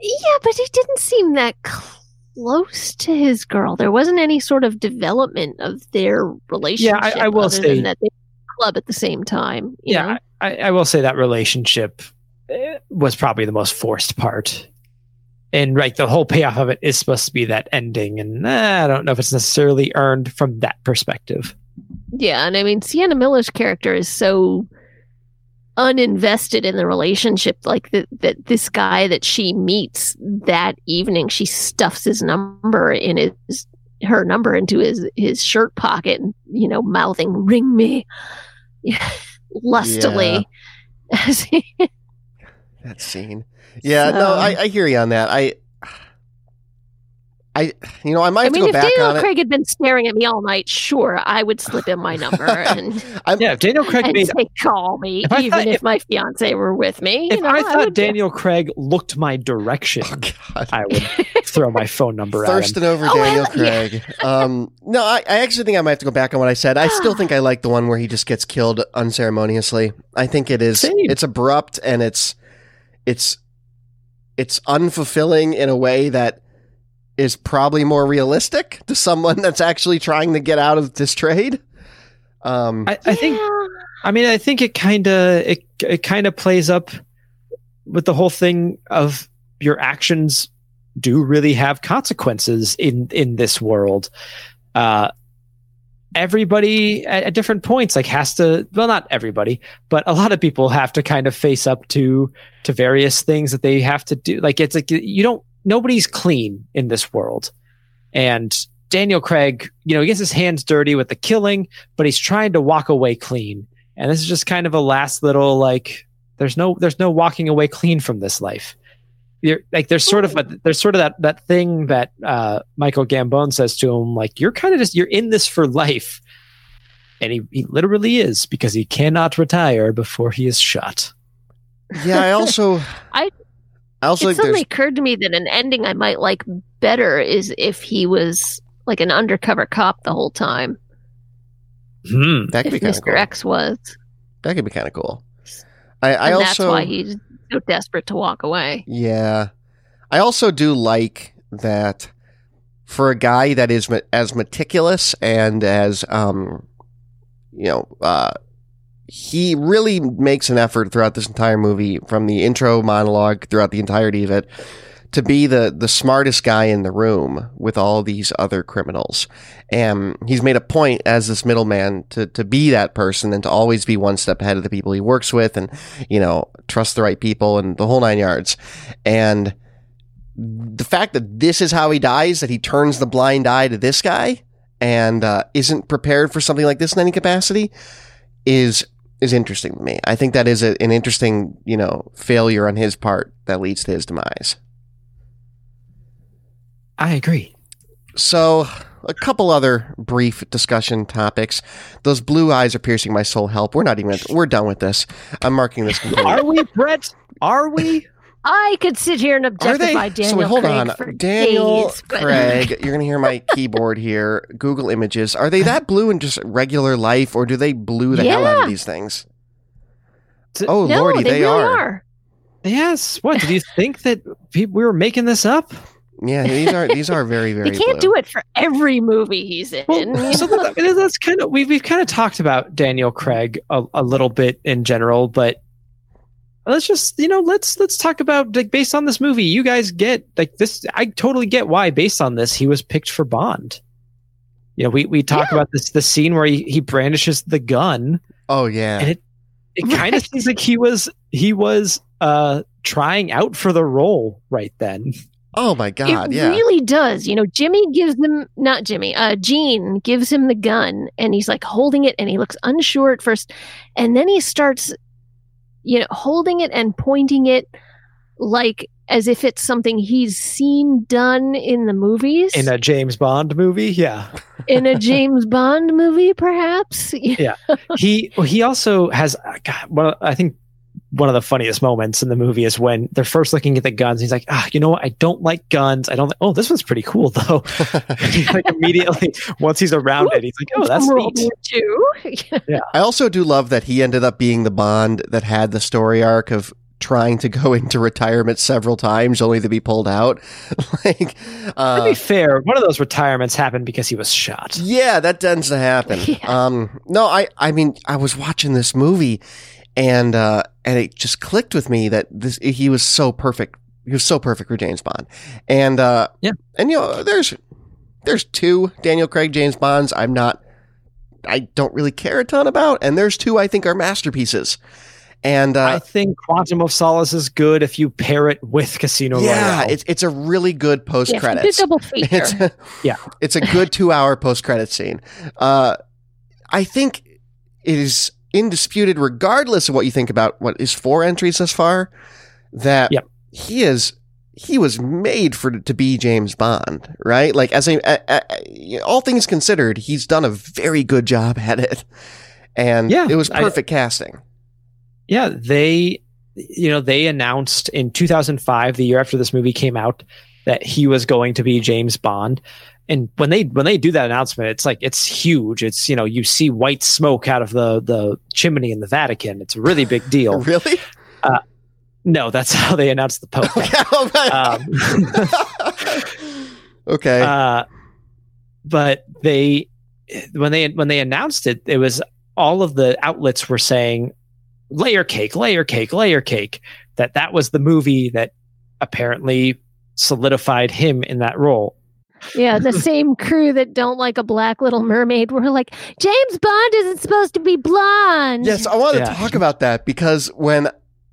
Yeah, but he didn't seem that close to his girl. There wasn't any sort of development of their relationship. Yeah, I will say- that they were club at the same time. you know? Yeah, I, I will say that relationship eh, was probably the most forced part. And right, the whole payoff of it is supposed to be that ending, and eh, I don't know if it's necessarily earned from that perspective. yeah. And I mean, Sienna Miller's character is so uninvested in the relationship. Like that, that this guy that she meets that evening, she stuffs his number in his her number into his his shirt pocket, and you know, mouthing "ring me" *laughs* lustily. *laughs* As That scene. Yeah, no, I, I hear you on that. I, I, you know, I might I have mean, to go if back Daniel on it. Craig had been staring at me all night, sure, I would slip in my *laughs* number and, I'm, Yeah, if Daniel Craig and made. say, call me, If even thought- if, if- my fiance were with me. If you know, I thought would- Daniel Craig looked my direction, oh God. I would throw my phone number at him. Thirsting over Oh, Daniel well, yeah. Craig. Um, no, I, I actually think I might have to go back on what I said. I still think I like the one where he just gets killed unceremoniously. I think it is. Same. It's abrupt and it's, it's, it's unfulfilling in a way that is probably more realistic to someone that's actually trying to get out of this trade. Um, I, I think Yeah. I mean, I think it kind of it it kind of plays up with the whole thing of your actions do really have consequences in in this world. Uh, everybody at, at different points like has to well not everybody but a lot of people have to kind of face up to to various things that they have to do like it's like you don't nobody's clean in this world. And daniel craig you know he gets his hands dirty with the killing but he's trying to walk away clean. And this is just kind of a last little like there's no there's no walking away clean from this life. You're like there's sort of a, there's sort of that that thing that uh, Michael Gambon says to him like you're kind of just you're in this for life. And he, he literally is because he cannot retire before he is shot. Yeah, I also *laughs* I- I also it think suddenly occurred to me that an ending I might like better is if he was like an undercover cop the whole time. Hmm. that could If be kind of Mr. cool. X was. That could be kind of cool. I, I and also that's why he's so desperate to walk away. Yeah. I also do like that for a guy that is as meticulous and as um you know uh he really makes an effort throughout this entire movie from the intro monologue throughout the entirety of it to be the the smartest guy in the room with all these other criminals. And he's made a point as this middleman to to be that person and to always be one step ahead of the people he works with and you know trust the right people and the whole nine yards. And the fact that this is how he dies, that he turns the blind eye to this guy and uh, isn't prepared for something like this in any capacity, is is interesting to me. I think that is a, an interesting, you know, failure on his part that leads to his demise. I agree. So, a couple other brief discussion topics. Those blue eyes are piercing my soul. Help. We're not even. We're done with this. I'm marking this. *laughs* Are we, Brett? Are we? I could sit here and Are objectify they? Daniel so wait, hold Craig on. for Daniel days, but- Craig, *laughs* you're gonna hear my keyboard here. Google Images. Are they that blue in just regular life, or do they blue the hell out of these things? Oh no, lordy, they, they, really are. are. Yes. What did you *laughs* think that we were making this up? Yeah, these are these are very very. He can't blue. do it for every movie he's in. Well, *laughs* so that, that's kind of we've we've kind of talked about Daniel Craig a, a little bit in general, but let's just you know let's let's talk about like based on this movie, you guys get like this. I totally get why based on this he was picked for Bond. You know, we we talk Yeah. about this the scene where he, he brandishes the gun. Oh yeah. And It kind of Right. seems like he was he was uh trying out for the role right then. oh my god. it yeah. really does. You know, Jimmy gives them not Jimmy, uh Gene gives him the gun and he's like holding it and he looks unsure at first. And then he starts you know, holding it and pointing it like as if it's something he's seen done in the movies. In a James Bond movie, yeah. in a James Bond movie, perhaps. *laughs* Yeah. He he also has God, of, I think one of the funniest moments in the movie is when they're first looking at the guns. He's like, ah, you know what? I don't like guns. I don't. Like, oh, this one's pretty cool though. *laughs* like immediately once he's around it, he's like, oh, that's World neat. War II. *laughs* I also do love that he ended up being the Bond that had the story arc of trying to go *laughs* into retirement several times only to be pulled out. like, To uh, be fair, one of those retirements happened because he was shot. yeah, that tends to happen. Yeah. Um, no, I, I mean, I was watching this movie and, uh, and it just clicked with me that this, he was so perfect. He was so perfect for James Bond. And, uh, Yeah. and you know, there's, there's two Daniel Craig James Bonds. I'm not, I don't really care a ton about. And there's two I think are masterpieces. And, uh, I think Quantum of Solace is good if you pair it with Casino yeah, Royale. it's it's a really good post Yeah, good credits. double *laughs* feature. it's a, Yeah. it's a good two hour post credit scene. Uh, I think it is indisputed, regardless of what you think about what is four entries thus far, that Yep. he is he was made for to be James Bond, right? Like as a, a, a- all things considered, he's done a very good job at it, and Yeah, it was I- perfect casting. Yeah, they you know, they announced in 2005, the year after this movie came out, that he was going to be James Bond. And when they when they do that announcement, it's like it's huge. It's you know, you see white smoke out of the the chimney in the Vatican. It's a really big *laughs* deal. Really? no, that's *laughs* how they announced the Pope. *laughs* Um, okay. Uh, but they when they when they announced it, it was all of the outlets were saying layer cake, layer cake, layer cake. That that was the movie that apparently solidified him in that role. Yeah, the same crew that don't like a black little mermaid were like, James Bond isn't supposed to be blonde. Yes, I want to Yeah. talk about that because when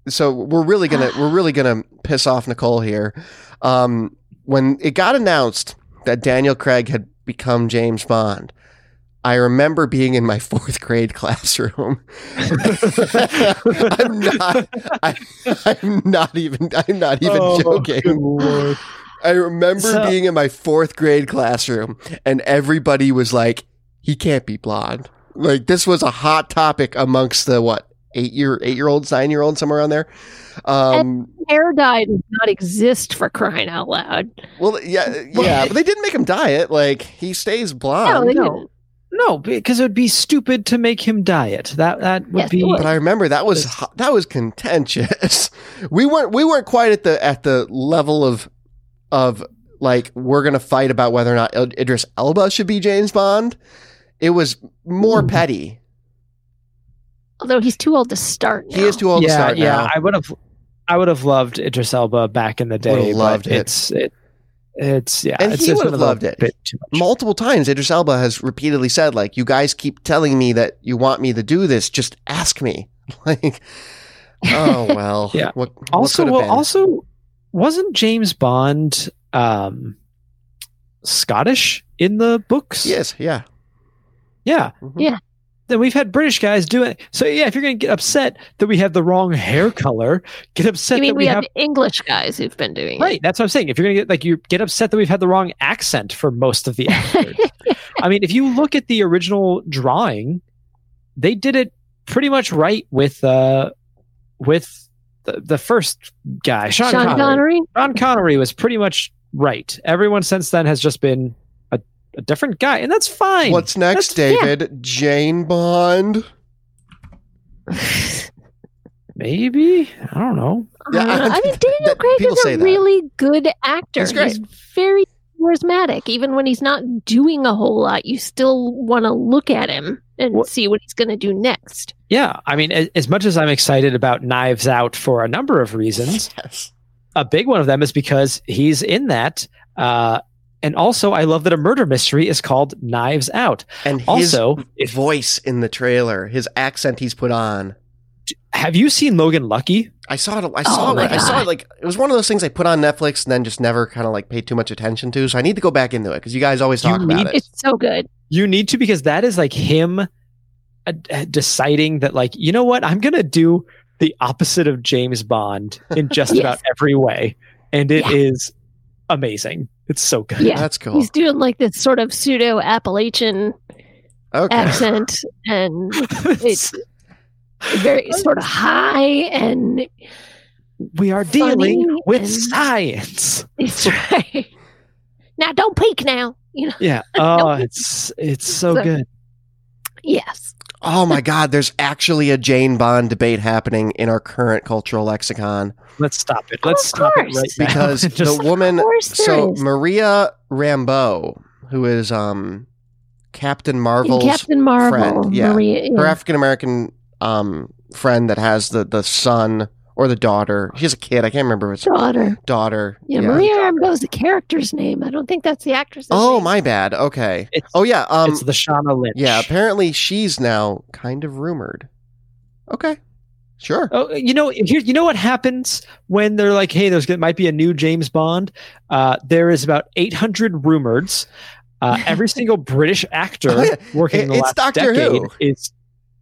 so we're really gonna we're *sighs* really gonna piss off Nicole here. Um, when it got announced that Daniel Craig had become James Bond, I remember being in my *laughs* fourth grade classroom. *laughs* I'm not. I, I'm not even. I'm not even Oh, joking. I remember So- being in my fourth grade classroom, and everybody was like, "He can't be blonde." Like this was a hot topic amongst the what eight year eight year olds, nine year olds, somewhere around there. Um, Hair dye does not exist for crying out loud. well, yeah, *laughs* yeah, but they didn't make him dye it. Like he stays blonde. they no. didn't. No, because it would be stupid to make him diet. That that would Yes, be. would. But I remember that was It's- that was contentious. *laughs* We weren't we weren't quite at the at the level of of like we're gonna fight about whether or not Idris Elba should be James Bond. It was more mm-hmm. petty. Although he's too old to start. Now. He is too old to yeah, start yeah. now. I would have, I would have loved Idris Elba back in the day. Would've loved but it. It's it, it's yeah. And it's, he would've been a little loved it. Bit too much. Multiple times, Idris Elba has repeatedly said, like, "You guys keep telling me that you want me to do this. Just ask me." *laughs* Like, oh well. Yeah. What, what also, could well, been? also, wasn't James Bond um, Scottish in the books? yes, yeah. Yeah. Mhm. Yeah. Then we've had British guys do it. So yeah, if you're going to get upset that we have the wrong hair color, get upset I mean, that we we have, have English guys who've been doing it. Right, that's what I'm saying. If you're gonna get like you get upset that we've had the wrong accent for most of the actors. *laughs* I mean, if you look at the original drawing, they did it pretty much right with uh with the, the first guy. Sean, Sean Connery. Connery. Sean Connery was pretty much right. Everyone since then has just been a, a different guy, and that's fine. What's next, That's- yeah. David? Jane Bond. *laughs* Maybe I don't know. Yeah, Uh, I- I mean, Daniel that- Craig is a really good actor. He's great. He's very charismatic. Even when he's not doing a whole lot, you still want to look at him and What- see what he's going to do next. Yeah, I mean, a- as much as I'm excited about Knives Out for a number of reasons, *laughs* Yes. a big one of them is because he's in that. Uh, and also, I love that a murder mystery is called Knives Out. And his Also, if voice in the trailer, his accent he's put on. Have you seen Logan Lucky? I saw it. I saw Oh my it. I saw it. Like it was one of those things I put on Netflix and then just never kind of like paid too much attention to. So I need to go back into it because you guys always You talk about it. It's so good. You need to because that is like him uh, uh, deciding that, like, you know what, I'm gonna do the opposite of James Bond in *laughs* just Yes. about every way, and it is Yeah. amazing. It's so good. Yeah. That's cool. He's doing like this sort of pseudo Appalachian Okay. accent and *laughs* it's very sort of high and we are funny dealing with and- science. it's *laughs* right. Now don't peek now. You know. Yeah. *laughs* Oh, it's it's so So- good. Yes. Oh my God! There's actually a Jane Bond debate happening in our current cultural lexicon Let's stop it. Let's Of stop it right now. because Just- the woman. Of course there So is. Maria Rambeau, who is um Captain In Marvel's Captain Marvel, friend, yeah. Maria, her. African American um friend that has the the son or the daughter. She has a kid. I can't remember if it's daughter. daughter. Yeah, Maria Rambeau's the character's name. I don't think that's the actress. Oh my bad. Okay. It's, Oh yeah. Um. it's the Shauna Lynch. Yeah. Apparently she's now kind of rumored. Okay. Sure. Oh, you know, here, you know what happens when they're like, "Hey, there's might be a new James Bond." Uh, there is about 800 rumors. Uh, every *laughs* single British actor Oh, yeah. working in the It's last Doctor decade Who. is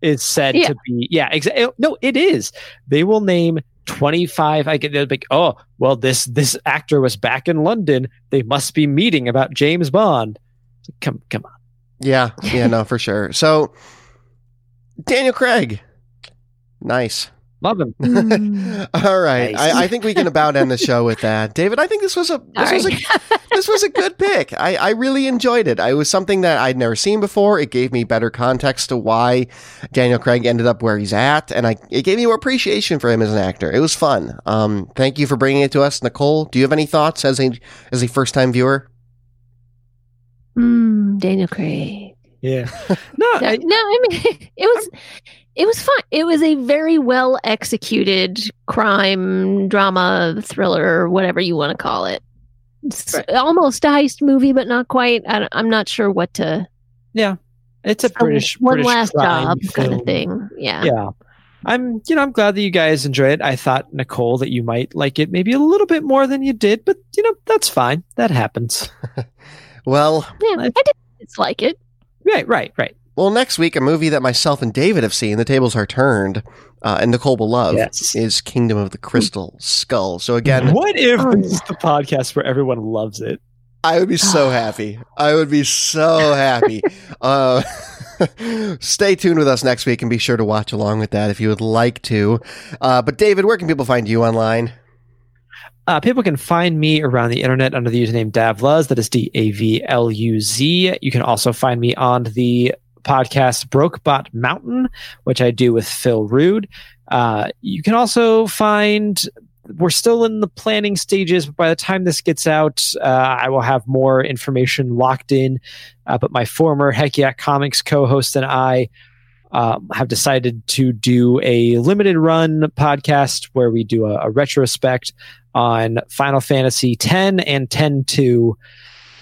is said Yeah. to be yeah exactly eh, no it is they will name 25 i get they're like oh well this this actor was back in london they must be meeting about james bond come come on Yeah. Yeah. No, for sure. So Daniel Craig. Nice. Love him *laughs* Mm. *laughs* All right. Nice. I, I think we can about end the show with that. *laughs* David, I think this was a this was a this was a good pick. I, I really enjoyed it. It was something that I'd never seen before. It gave me better context to why Daniel Craig ended up where he's at, and I it gave me more appreciation for him as an actor. It was fun. Um, thank you for bringing it to us, Nicole. Do you have any thoughts as a as a first time viewer? Mm, Daniel Craig. yeah no No, I, no, I mean it was it was fun. It was a very well executed crime drama thriller, whatever you want to call it. It's almost a heist movie, but not quite. I I'm not sure what to. Yeah, it's a a british one british last crime job kind of thing. Yeah. yeah i'm you know i'm glad that you guys enjoy it i thought nicole that you might like it maybe a little bit more than you did but you know that's fine that happens *laughs* Well, Yeah, I did dislike it. right right right well, next week a movie that myself and David have seen. The tables are turned, uh, and Nicole will love Yes. is Kingdom of the Crystal Skull. So again, what if Oh, this is the podcast where everyone loves it I would be so *sighs* happy. I would be so happy. *laughs* Uh, *laughs* Stay tuned with us next week and be sure to watch along with that if you would like to. Uh, but David, where can people find you online? Uh, people can find me around the internet under the username Davluz. That is D A V L U Z. You can also find me on the podcast Brokebot Mountain, which I do with Phil Rude. Uh, you can also find we're still in the planning stages, but by the time this gets out, uh, I will have more information locked in. Uh, but my former Heck Yeah Comics co-host and I um, have decided to do a limited run podcast where we do a, a retrospect on Final Fantasy X and 10 2.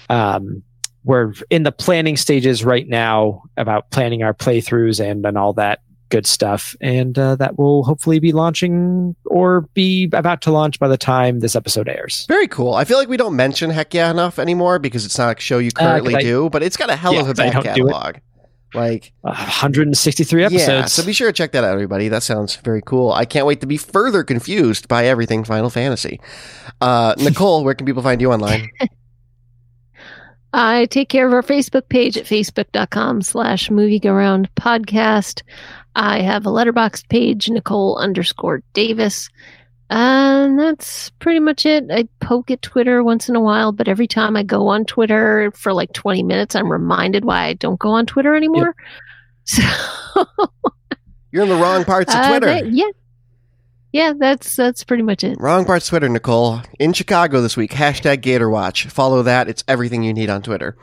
Um, we're in the planning stages right now about planning our playthroughs and, and all that good stuff. And uh, that will hopefully be launching or be about to launch by the time this episode airs. Very cool. I feel like we don't mention Heck Yeah enough anymore because it's not a show you currently uh, I, do, but it's got a hell yeah, of a back catalog. Like uh, 163 episodes. Yeah, so be sure to check that out, everybody. That sounds very cool. I can't wait to be further confused by everything Final Fantasy. Uh, Nicole, where can people find you online? *laughs* I take care of our Facebook page at facebook.com slash moviearound podcast. I have a Letterboxd page, Nicole underscore Davis. And that's pretty much it. I poke at Twitter once in a while, but every time I go on Twitter for like 20 minutes, I'm reminded why I don't go on Twitter anymore. Yep. So *laughs* you're in the wrong parts of Twitter. Uh, yeah. Yeah, that's that's pretty much it. Wrong parts Twitter, Nicole. In Chicago this week, hashtag Gator Watch. Follow that. It's everything you need on Twitter.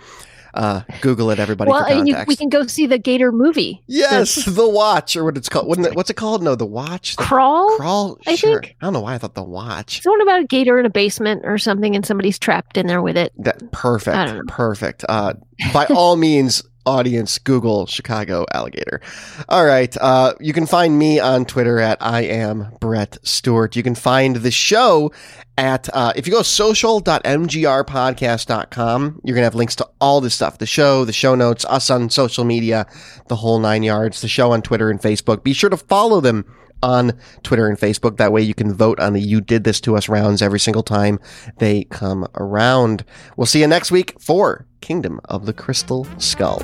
Uh, Google it, everybody. Well, and you, we can go see the Gator movie. Yes, the Watch, or what it's called. It, what's it called? No, the Watch. The Crawl. Crawl. I sure. think. I don't know why I thought the Watch. It's one about a gator in a basement or something, and somebody's trapped in there with it. That perfect. Perfect. Uh, by all *laughs* means, audience google chicago alligator. All right uh, you can find me on twitter at i am brett stewart. You can find the show at uh, if you go social.mgrpodcast.com you're gonna have links to all this stuff the show the show notes us on social media the whole nine yards the show on twitter and facebook. Be sure to follow them on Twitter and Facebook. That way you can vote on the You Did This to Us rounds every single time they come around. We'll see you next week for Kingdom of the Crystal Skull.